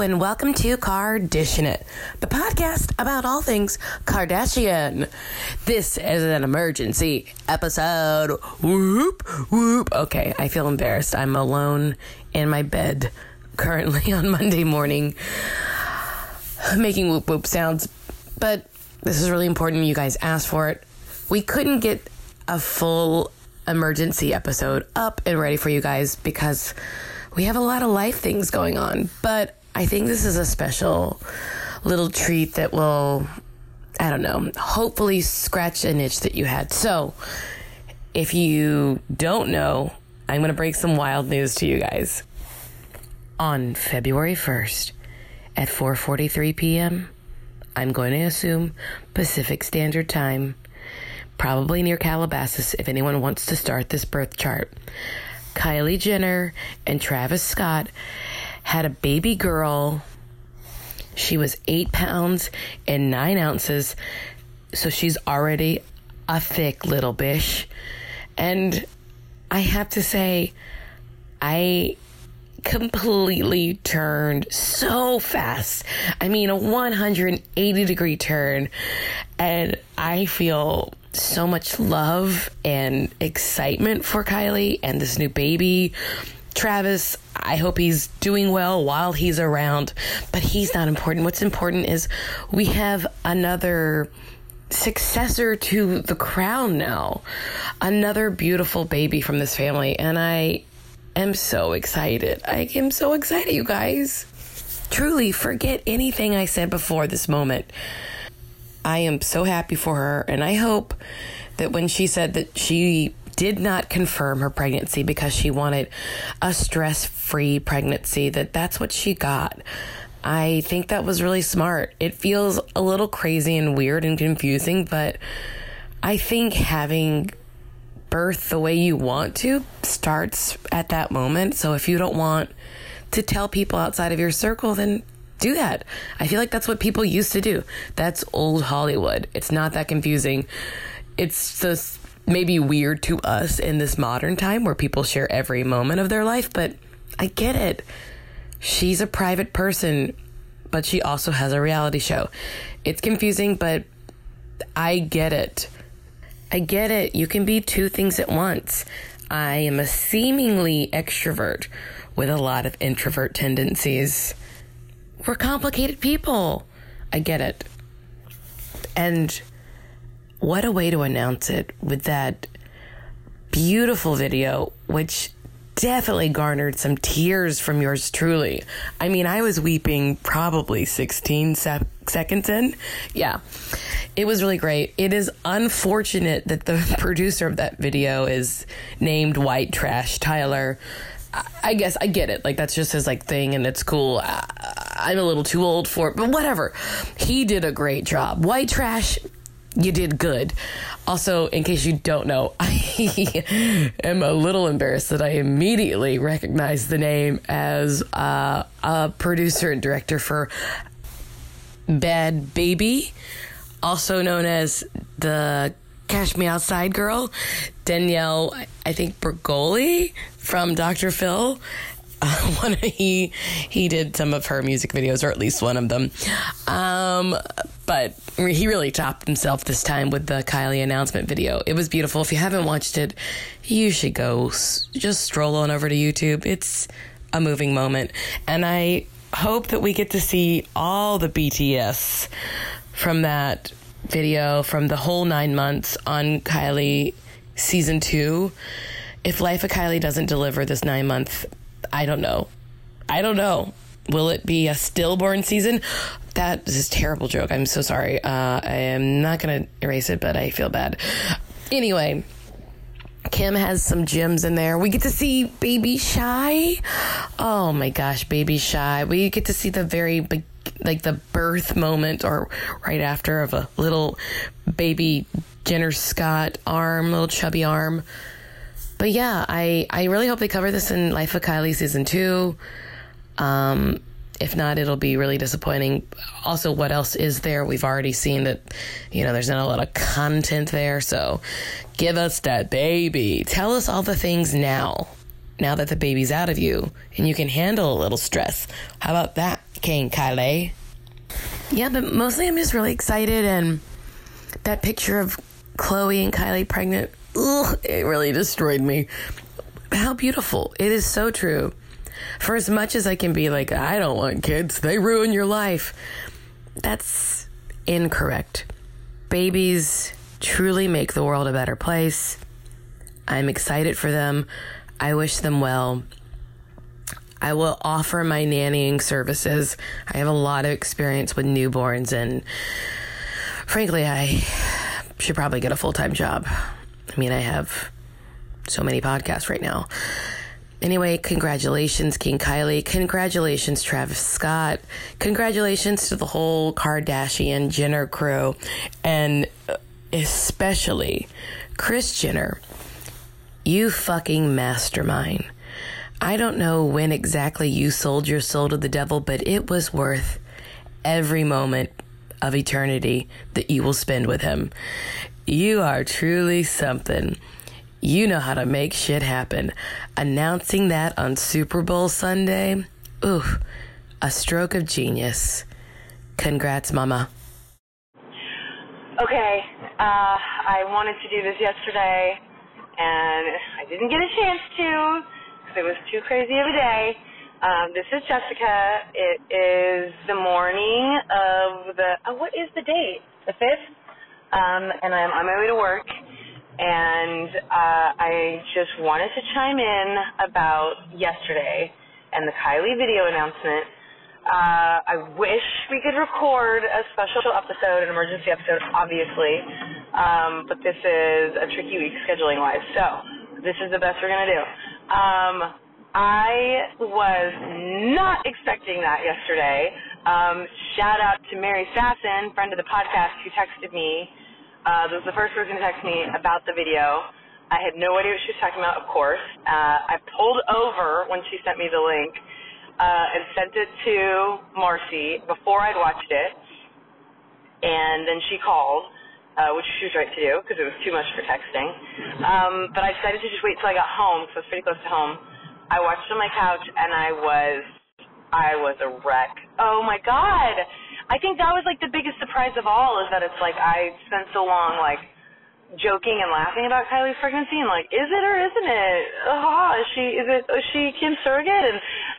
And welcome to Kardashian It, the podcast about all things Kardashian. This is an emergency episode. Whoop, whoop. Okay, I feel embarrassed. I'm alone in my bed currently on Monday morning making whoop whoop sounds, but this is really important. You guys asked for it. We couldn't get a full emergency episode up and ready for you guys because we have a lot of life things going on. But I think this is a special little treat that will, I don't know, hopefully scratch an itch that you had. So if you don't know, I'm going to break some wild news to you guys. On February 1st at 4:43 p.m., I'm going to assume Pacific Standard Time, probably near Calabasas if anyone wants to start this birth chart. Kylie Jenner and Travis Scott had a baby girl. She was eight pounds and nine ounces, so she's already a thick little bish. And I have to say, I completely turned so fast. I mean, a 180 degree turn. And I feel so much love and excitement for Kylie and this new baby. Travis, I hope he's doing well while he's around, but he's not important. What's important is we have another successor to the crown now, another beautiful baby from this family, and I am so excited. I am so excited, you guys. Truly, forget anything I said before this moment. I am so happy for her, and I hope that when she said that she did not confirm her pregnancy because she wanted a stress-free pregnancy that that's what she got. I think that was really smart. It feels a little crazy and weird and confusing, but I think having birth the way you want to starts at that moment. So if you don't want to tell people outside of your circle, then do that. I feel like that's what people used to do. That's old Hollywood. It's not that confusing. It's just maybe weird to us in this modern time where people share every moment of their life, but I get it. She's a private person, but she also has a reality show. It's confusing, but I get it. I get it. You can be two things at once. I am a seemingly extrovert with a lot of introvert tendencies. We're complicated people. I get it. And what a way to announce it with that beautiful video, which definitely garnered some tears from yours truly. I mean, I was weeping probably 16 se- seconds in. Yeah, it was really great. It is unfortunate that the producer of that video is named White Trash Tyler. I guess I get it. Like that's just his like thing, and it's cool. I, am a little too old for it, but whatever. He did a great job. White trash, you did good. Also, in case you don't know, I am a little embarrassed that I immediately recognized the name as uh, a producer and director for Bhad Bhabie, also known as the Cash Me Outside girl, Danielle, I think Bregoli from Dr. Phil. One he he did some of her music videos, or at least one of them. Um, but he really topped himself this time with the Kylie announcement video. It was beautiful. If you haven't watched it, you should go just stroll on over to YouTube. It's a moving moment, and I hope that we get to see all the BTS from that video from the whole nine months on Kylie season two. If Life of Kylie doesn't deliver this nine month, I don't know. I don't know. Will it be a stillborn season? That is a terrible joke. I'm so sorry. Uh, I am not going to erase it, but I feel bad. Anyway, Kim has some gems in there. We get to see Baby Chi. Oh my gosh, Baby Chi. We get to see the very big like the birth moment or right after of a little baby Jenner Scott arm, little chubby arm. But yeah, I, I really hope they cover this in Life of Kylie season two. Um, if not, it'll be really disappointing. Also, what else is there? We've already seen that, you know, there's not a lot of content there. So give us that baby. Tell us all the things now, now that the baby's out of you and you can handle a little stress. How about that? King Kylie. Yeah, but mostly I'm just really excited and that picture of Khloe and Kylie pregnant, ugh, it really destroyed me. How beautiful. It is so true. For as much as I can be like, I don't want kids, they ruin your life. That's incorrect. Babies truly make the world a better place. I'm excited for them. I wish them well. I will offer my nannying services. I have a lot of experience with newborns, and frankly, I should probably get a full time job. I mean, I have so many podcasts right now. Anyway, congratulations, King Kylie. Congratulations, Travis Scott. Congratulations to the whole Kardashian Jenner crew, and especially Kris Jenner. You fucking mastermind. I don't know when exactly you sold your soul to the devil, but it was worth every moment of eternity that you will spend with him. You are truly something. You know how to make shit happen. Announcing that on Super Bowl Sunday, ooh, a stroke of genius. Congrats, Mama. Okay, uh, I wanted to do this yesterday, and I didn't get a chance to because it was too crazy of a day. Um, this is Jessica. It is the morning of the, oh, what is the date? The 5th? Um, and I'm on my way to work. And uh, I just wanted to chime in about yesterday and the Kylie video announcement. Uh, I wish we could record a special episode, an emergency episode, obviously. Um, but this is a tricky week scheduling wise. So this is the best we're going to do. Um, I was not expecting that yesterday. Um, shout out to Mary Sasson, friend of the podcast, who texted me. Uh, this was the first person to text me about the video. I had no idea what she was talking about, of course. Uh, I pulled over when she sent me the link uh, and sent it to Marcy before I'd watched it. And then she called uh, which she was right to do because it was too much for texting. Um, but I decided to just wait till I got home because I was pretty close to home. I watched on my couch and I was, I was a wreck. Oh my god! I think that was like the biggest surprise of all is that it's like I spent so long like joking and laughing about Kylie's pregnancy and like, is it or isn't it? Uh, is she is it is she Kim surrogate?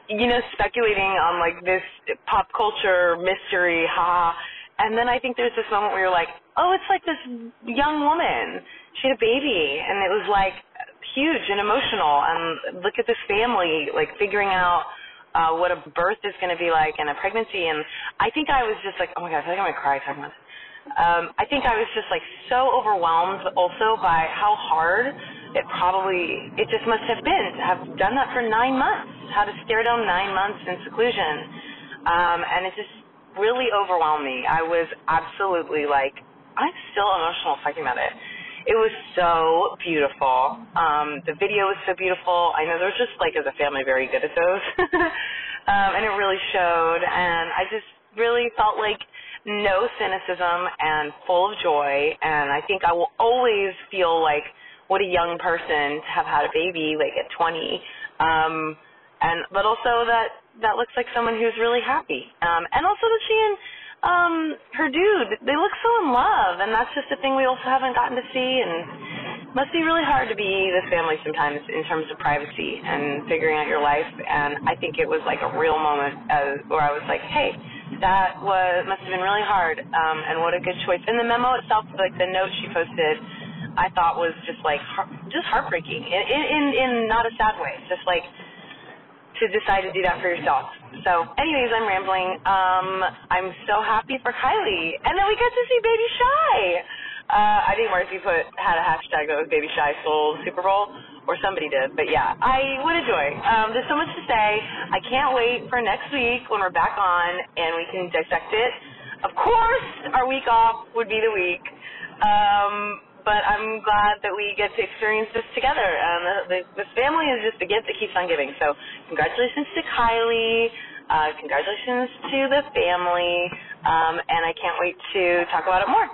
And you know, speculating on like this pop culture mystery, ha. And then I think there's this moment where you're like, oh, it's like this young woman. She had a baby, and it was like huge and emotional. And look at this family, like figuring out uh, what a birth is going to be like and a pregnancy. And I think I was just like, oh my god, I feel like I'm gonna cry talking about this. Um, I think I was just like so overwhelmed also by how hard it probably it just must have been to have done that for nine months, how to stare down nine months in seclusion. Um, and it just really overwhelmed me. I was absolutely like, I'm still emotional talking about it. It was so beautiful. Um, the video was so beautiful. I know they're just like as a family very good at those. um, and it really showed. And I just really felt like no cynicism and full of joy. And I think I will always feel like what a young person to have had a baby like at 20. Um, and but also that that looks like someone who's really happy. Um, and also that she and um, her dude, they look so in love, and that's just a thing we also haven't gotten to see. And must be really hard to be this family sometimes in terms of privacy and figuring out your life. And I think it was like a real moment as, where I was like, hey, that was must have been really hard, um, and what a good choice. And the memo itself, like the note she posted, I thought was just like just heartbreaking in, in in not a sad way, just like to decide to do that for yourself. So, anyways, I'm rambling. Um, I'm so happy for Kylie, and then we got to see Baby Chi. Uh, I think Marcy put had a hashtag that was Baby Chi sold Super Bowl, or somebody did. But yeah, I would enjoy. Um, there's so much to say. I can't wait for next week when we're back on and we can dissect it. Of course, our week off would be the week. Um, but I'm glad that we get to experience this together. And the, the, this family is just a gift that keeps on giving. So congratulations to Kylie. Uh, congratulations to the family. Um, and I can't wait to talk about it more.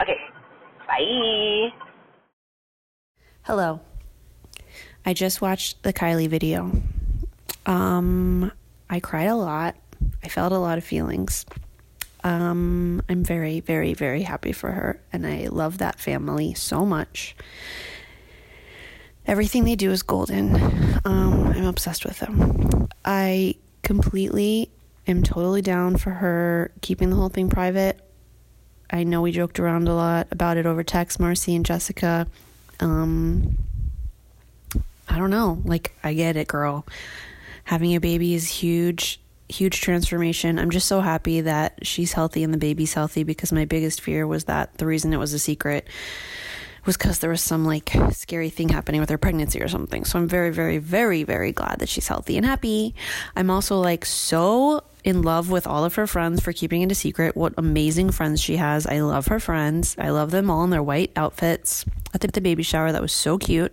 Okay. Bye. Hello. I just watched the Kylie video. Um, I cried a lot. I felt a lot of feelings. Um, I'm very, very, very happy for her, and I love that family so much. Everything they do is golden. Um, I'm obsessed with them. I completely am totally down for her keeping the whole thing private. I know we joked around a lot about it over text, Marcy and Jessica. Um, I don't know. Like, I get it, girl. Having a baby is huge, huge transformation. I'm just so happy that she's healthy and the baby's healthy because my biggest fear was that the reason it was a secret was because there was some like scary thing happening with her pregnancy or something. So I'm very, very, very, very glad that she's healthy and happy. I'm also like so in love with all of her friends for keeping it a secret. What amazing friends she has. I love her friends. I love them all in their white outfits I at the baby shower. That was so cute.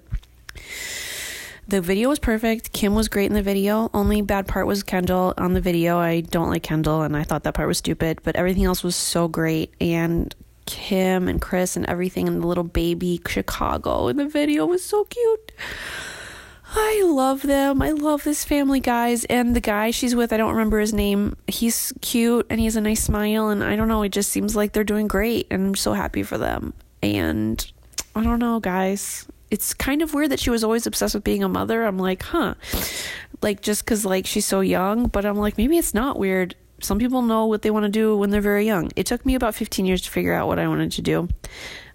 The video was perfect. Kim was great in the video. Only bad part was Kendall on the video. I don't like Kendall and I thought that part was stupid, but everything else was so great. And Kim and Kris and everything and the little baby Chicago in the video was so cute. I love them. I love this family, guys. And the guy she's with, I don't remember his name. He's cute and he has a nice smile. And I don't know, it just seems like they're doing great. And I'm so happy for them. And I don't know, guys. It's kind of weird that she was always obsessed with being a mother. I'm like, huh. Like, just because, like, she's so young. But I'm like, maybe it's not weird. Some people know what they want to do when they're very young. It took me about 15 years to figure out what I wanted to do.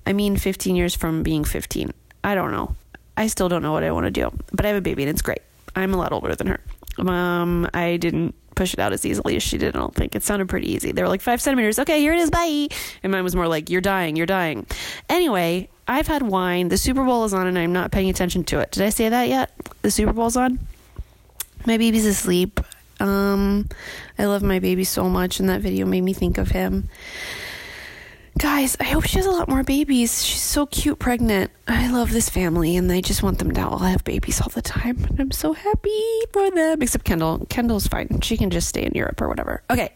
I mean, 15 years from being 15. I don't know. I still don't know what I want to do, but I have a baby and it's great. I'm a lot older than her. Um, I didn't push it out as easily as she did. I don't think it sounded pretty easy. They were like five centimeters. Okay, here it is. Bye. And mine was more like, you're dying. You're dying. Anyway, I've had wine. The Super Bowl is on and I'm not paying attention to it. Did I say that yet? The Super Bowl's on. My baby's asleep. Um, I love my baby so much, and that video made me think of him. Guys, I hope she has a lot more babies. She's so cute, pregnant. I love this family, and I just want them to all have babies all the time. And I'm so happy for them. Except Kendall. Kendall's fine. She can just stay in Europe or whatever. Okay.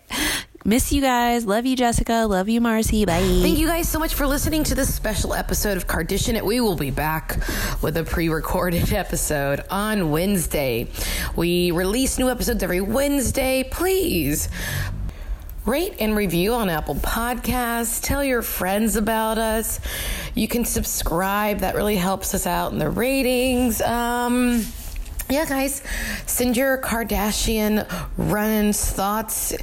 Miss you guys. Love you, Jessica. Love you, Marcy. Bye. Thank you guys so much for listening to this special episode of Kardashian It. We will be back with a pre recorded episode on Wednesday. We release new episodes every Wednesday. Please rate and review on Apple Podcasts. Tell your friends about us. You can subscribe, that really helps us out in the ratings. Um, yeah, guys, send your Kardashian run ins, thoughts,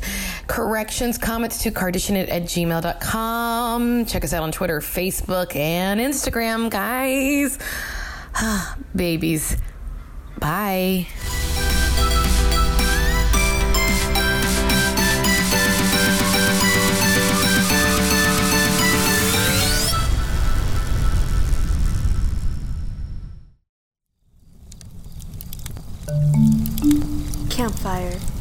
corrections, comments to Kardashian at gmail.com. Check us out on Twitter, Facebook, and Instagram, guys. Babies. Bye. Campfire.